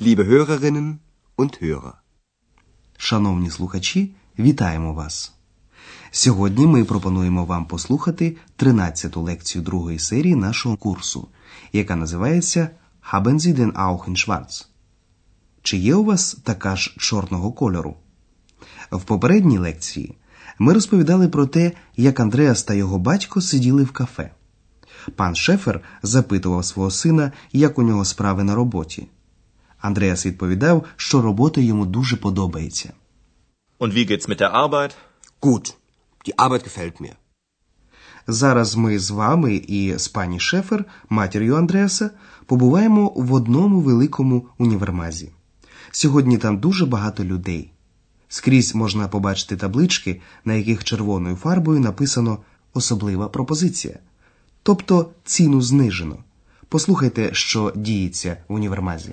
liebe Hörerinnen und Hörer. Шановні слухачі, вітаємо вас! Сьогодні ми пропонуємо вам послухати 13-ту лекцію другої серії нашого курсу, яка називається Haben Sie den auch in Schwarz? Чи є у вас така ж чорного кольору? В попередній лекції ми розповідали про те, як Андреас та його батько сиділи в кафе. Пан Шефер запитував свого сина, як у нього справи на роботі. Андреас відповідав, що робота йому дуже подобається. Und wie geht's mit der Arbeit? Gut, die Arbeit gefällt mir. Зараз ми з вами і з пані Шефер, матір'ю Андреаса, побуваємо в одному великому універмазі. Сьогодні там дуже багато людей. Скрізь можна побачити таблички, на яких червоною фарбою написано особлива пропозиція, тобто ціну знижено. Послухайте, що діється в універмазі.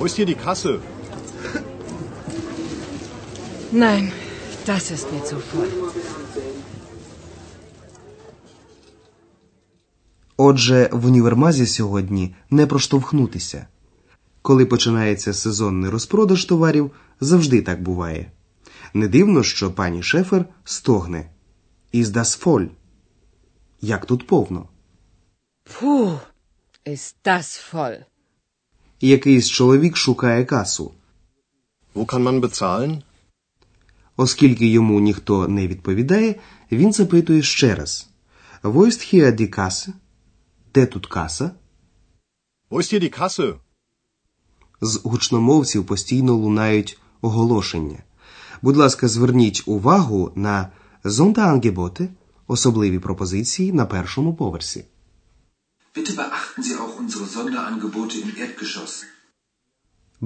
Wo ist hier die Kasse? Nein, das ist mir zu voll. Отже, в універмазі сьогодні не проштовхнутися. Коли починається сезонний розпродаж товарів, завжди так буває. Не дивно, що пані Шефер стогне. Із das voll? Як тут повно? Puh, ist das voll. Якийсь чоловік шукає касу. Wo kann man bezahlen? Оскільки йому ніхто не відповідає, він запитує ще раз: Wo ist hier die Kasse? Де тут каса? Wo ist hier die Kasse? З гучномовців постійно лунають оголошення. Будь ласка, зверніть увагу на Sonderangebote, особливі пропозиції на першому поверсі. Bitte unsere Sonderangebote im Erdgeschoss.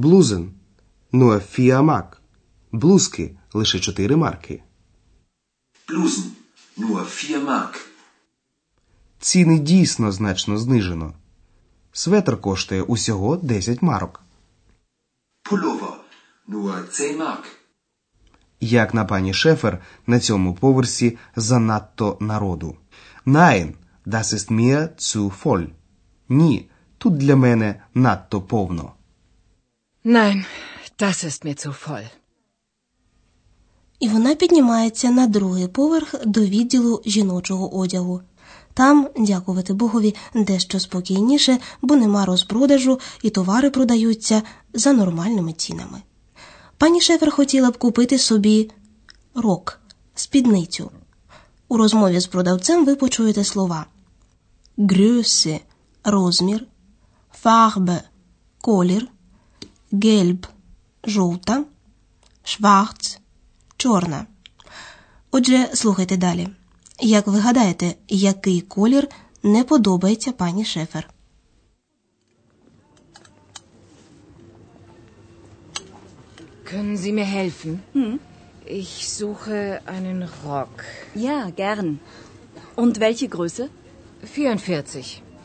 Блузен nur 4 Mark. Блузки лише 4 марки. Blusen, nur 4 Mark. Ціни дійсно значно знижено. Светр коштує усього 10 марок. Pullover, nur 10 Mark. Як на пані Шефер, на цьому поверсі занадто народу. Nein, das ist mir zu voll. Ні, тут для мене надто повно. Nein, das ist mir zu voll. І вона піднімається на другий поверх до відділу жіночого одягу. Там, дякувати Богові, дещо спокійніше, бо нема розпродажу і товари продаються за нормальними цінами. Пані Шефер хотіла б купити собі рок, спідницю. У розмові з продавцем ви почуєте слова Größe – розмір, Farbe – колір, Gelb – жовта, Schwarz – чорна. Отже, слухайте далі. Як ви гадаєте, який колір не подобається пані Шефер? Können Sie mir helfen? Ich suche einen Rock. Ja, gern. Und welche Größe? 44.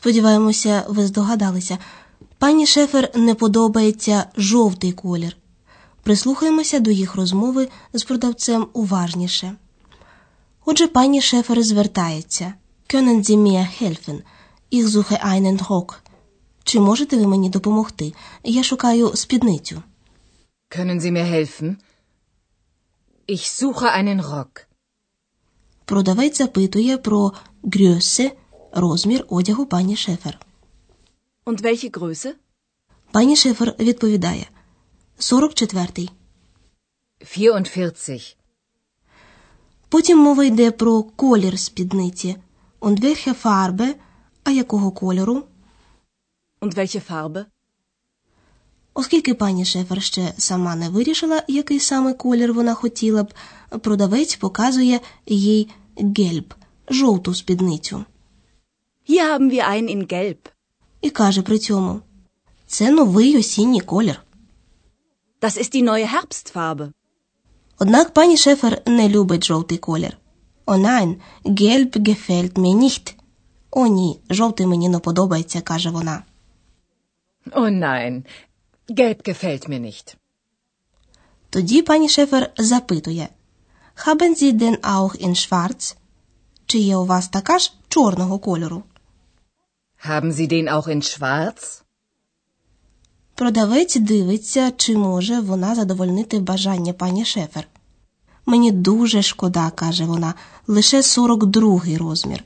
Сподіваємося, ви здогадалися. Пані Шефер не подобається жовтий колір. Прислухаємося до їх розмови з продавцем уважніше. Отже, пані Шефер звертається. Können Sie mir helfen? Ich suche einen Rock. Чи можете ви мені допомогти? Я шукаю спідницю. Können Sie mir helfen? Ich suche einen Rock. Продавець запитує про Größe розмір одягу пані Шефер. Und welche Größe? Пані Шефер відповідає 44. 44. Потім мова йде про колір спідниці. Und welche Farbe? А якого кольору? Und welche Farbe? Оскільки пані Шефер ще сама не вирішила, який саме колір вона хотіла б, продавець показує їй гельб жовту спідницю. Hier haben wir einen in Gelb. І каже при цьому: Це новий осінній колір. Das ist die neue Herbstfarbe. Однак пані Шефер не любить жовтий колір. О nein, gelb gefällt mir nicht. О ні, жовтий мені не подобається, каже вона. Oh nein, gelb gefällt mir nicht. Тоді пані Шефер запитує: Haben Sie denn auch in schwarz? Чи є у вас така ж чорного кольору? Haben Sie den auch in schwarz? Продавець дивиться, чи може вона задовольнити бажання пані Шефер. Мені дуже шкода, каже вона, лише 42-й розмір.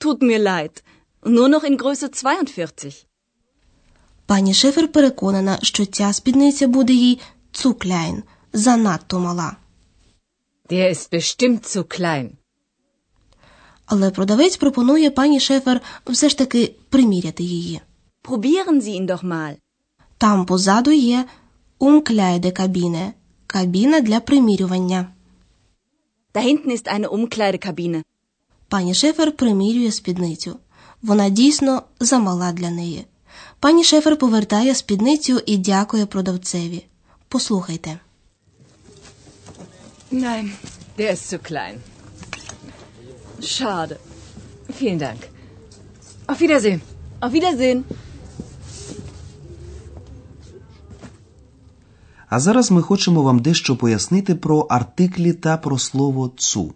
Tut mir leid. Nur noch in Größe 42. Пані Шефер переконана, що ця спідниця буде їй цукляйн, занадто мала. Der ist bestimmt zu klein. Але продавець пропонує пані Шефер все ж таки приміряти її. Probieren Sie ihn doch mal. Там позаду є умкляйде-кабіне – кабіна для примірювання. Da hinten ist eine Umkleidekabine. Пані Шефер примірює спідницю. Вона дійсно замала для неї. Пані Шефер повертає спідницю і дякує продавцеві. Послухайте. Nein, der ist zu klein. Schade. Vielen Dank. Auf Wiedersehen. Auf Wiedersehen. А зараз ми хочемо вам дещо пояснити про артиклі та про слово цу.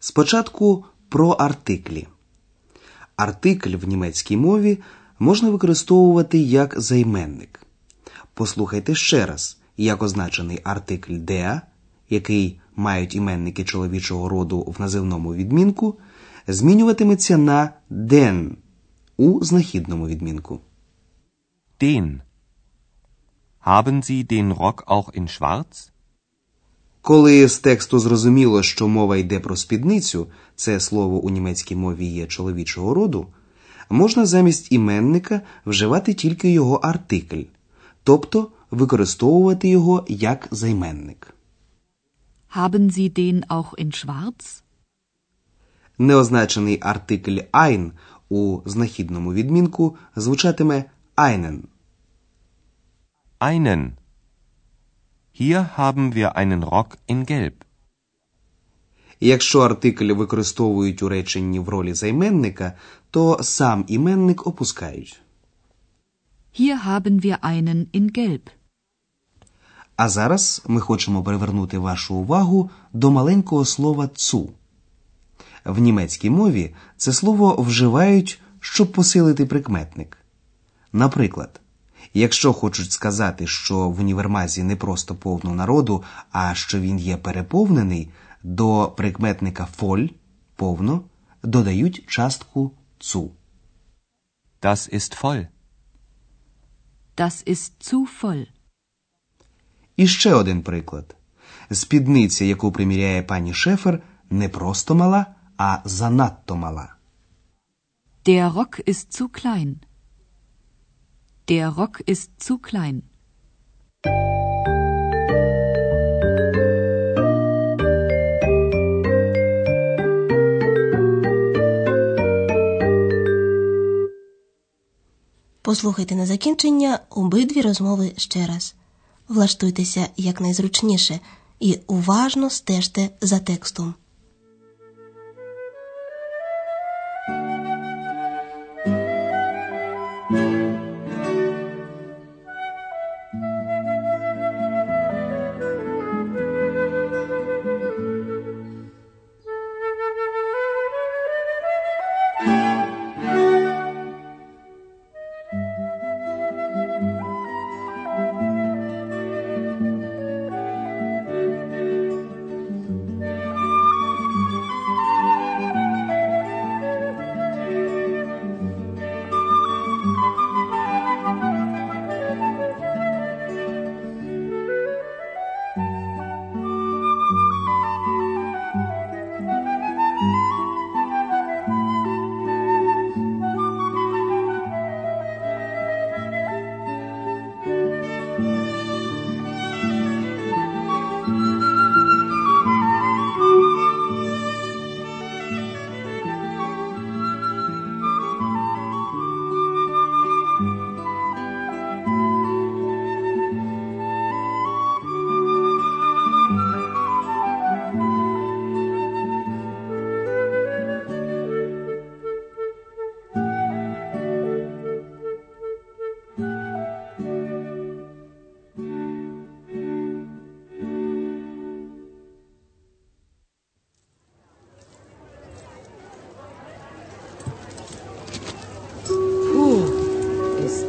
Спочатку про артиклі. Артикль в німецькій мові можна використовувати як займенник. Послухайте ще раз, як означений артикль der, який мають іменники чоловічого роду в називному відмінку, змінюватиметься на den у знахідному відмінку. Den. Haben Sie den Rock auch in schwarz? Коли з тексту зрозуміло, що мова йде про спідницю, це слово у німецькій мові є чоловічого роду, можна замість іменника вживати тільки його артикль, тобто використовувати його як займенник. Haben Sie den auch in schwarz? Неозначений артикль ein у знахідному відмінку звучатиме einen. Einen. Hier haben wir einen Rock in Gelb. Якщо артикль використовують у реченні в ролі займенника, то сам іменник опускають. Hier haben wir einen in Gelb. А зараз ми хочемо привернути вашу увагу до маленького слова цу. В німецькій мові це слово вживають, щоб посилити прикметник. Наприклад, якщо хочуть сказати, що в універмазі не просто повно народу, а що він є переповнений, до прикметника фоль повно додають частку цу. Das ist voll. Das ist zu voll. І ще один приклад. Спідниця, яку приміряє пані Шефер, не просто мала, а занадто мала. Der Rock ist zu klein. Der Rock ist zu klein. Послухайте на закінчення обидві розмови ще раз. Влаштуйтеся якнайзручніше і уважно стежте за текстом.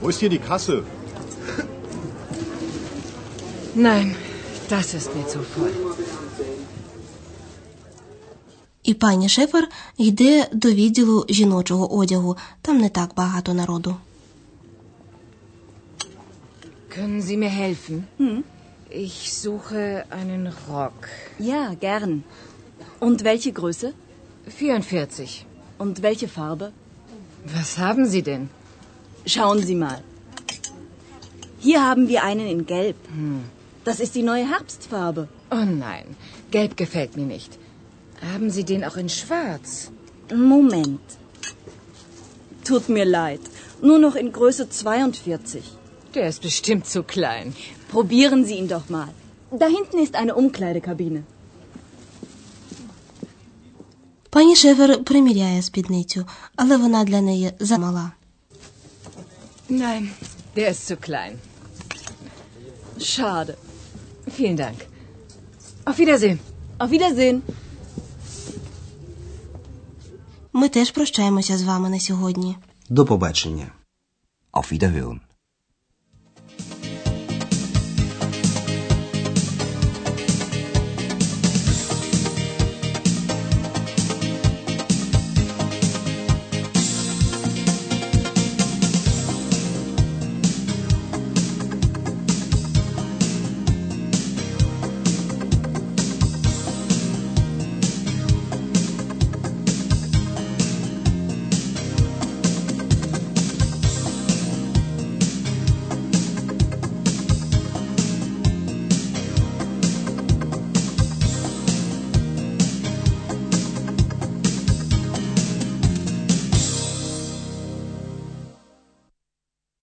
Wo ist hier die Kasse? Nein, das ist mir zu voll. І пані Шефер йде до відділу жіночого одягу. Там не так багато народу. Können Sie mir helfen? Hm? Ich suche einen Rock. Ja, gern. Und welche Größe? 44. Und welche Farbe? Was haben Sie denn? Schauen Sie mal. Hier haben wir einen in Gelb. Das ist die neue Herbstfarbe. Oh nein, gelb gefällt mir nicht. Haben Sie den auch in schwarz? Moment. Tut mir leid. Nur noch in Größe 42. Der ist bestimmt zu klein. Probieren Sie ihn doch mal. Da hinten ist eine Umkleidekabine. Пані Шефер приміряє спідницю, але вона для неї замала. Nein, der ist zu klein. Schade. Vielen Dank. Auf Wiedersehen. Auf Wiedersehen. Ми теж прощаємося з вами на сьогодні. До побачення. Auf Wiederhören.